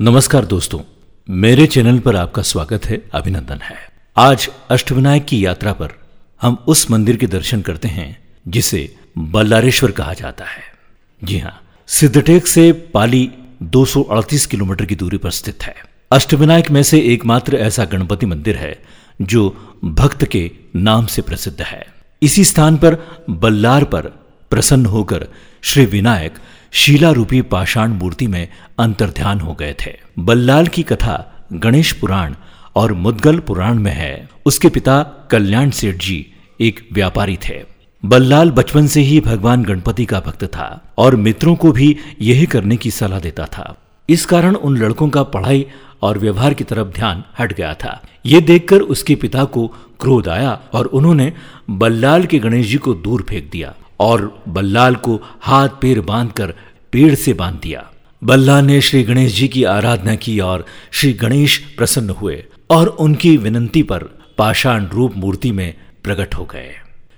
नमस्कार दोस्तों, मेरे चैनल पर आपका स्वागत है, अभिनंदन है। आज अष्टविनायक की यात्रा पर हम उस मंदिर के दर्शन करते हैं, जिसे बल्लारेश्वर कहा जाता है। जी हाँ सिद्धटेक से पाली 238 किलोमीटर की दूरी पर स्थित है। अष्टविनायक में से एकमात्र ऐसा गणपति मंदिर है, जो भक्त के नाम से प्रसिद्ध है। इसी स्थान पर बल्लार पर प्रसन्न होकर श्री विनायक शीला रूपी पाषाण मूर्ति में अंतर्ध्यान हो गए थे। बल्लाल की कथा गणेश पुराण और मुदगल पुराण में है। उसके पिता कल्याण सेठ जी एक व्यापारी थे। बल्लाल बचपन से ही भगवान गणपति का भक्त था और मित्रों को भी यही करने की सलाह देता था। इस कारण उन लड़कों का पढ़ाई और व्यवहार की तरफ़ ध्यान हट गया था। ये देखकर उसके पिता को क्रोध आया और उन्होंने बल्लाल के गणेश जी को दूर फेंक दिया। और बल्लाल को हाथ पैर बांधकर पेड़ से बाँध दिया। बल्लाल ने श्री गणेश जी की आराधना की और श्री गणेश प्रसन्न हुए और उनकी विनंती पर पाषाण रूप मूर्ति में प्रकट हो गए।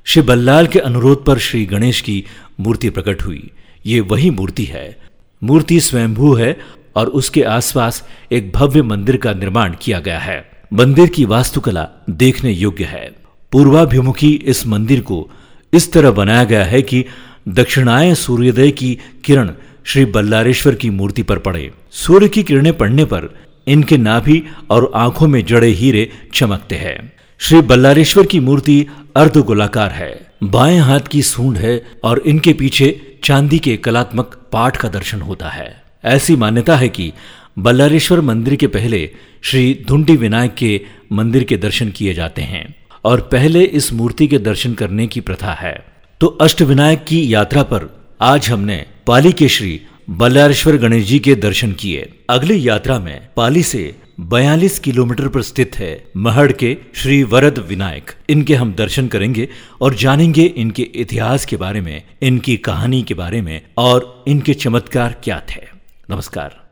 श्री बल्लाल के अनुरोध पर श्री गणेश की मूर्ति प्रकट हुई। ये वही मूर्ति है। मूर्ति स्वयंभू है और उसके आसपास एक भव्य मंदिर का निर्माण किया गया है। मंदिर की वास्तुकला देखने योग्य है। पूर्वाभिमुखी इस मंदिर को इस तरह बनाया गया है कि दक्षिणाय सूर्योदय की किरण श्री बल्लारेश्वर की मूर्ति पर पड़े। सूर्य की किरणें पड़ने पर इनके नाभि और आँखों में जड़े हीरे चमकते हैं। श्री बल्लारेश्वर की मूर्ति अर्ध गोलाकार है। बाएँ हाथ की सूंड है और इनके पीछे चांदी के कलात्मक पाठ का दर्शन होता है। ऐसी मान्यता है कि बल्लारेश्वर मंदिर के पहले श्री धुंडी विनायक के मंदिर के दर्शन किए जाते हैं। और पहले इस मूर्ति के दर्शन करने की प्रथा है। तो अष्टविनायक की यात्रा पर आज हमने पाली के श्री बल्लारेश्वर गणेश जी के दर्शन किए। अगली यात्रा में पाली से 42 किलोमीटर पर स्थित है महड़ के श्री वरद विनायक। इनके हम दर्शन करेंगे और जानेंगे इनके इतिहास के बारे में, इनकी कहानी के बारे में और इनके चमत्कार क्या थे। नमस्कार।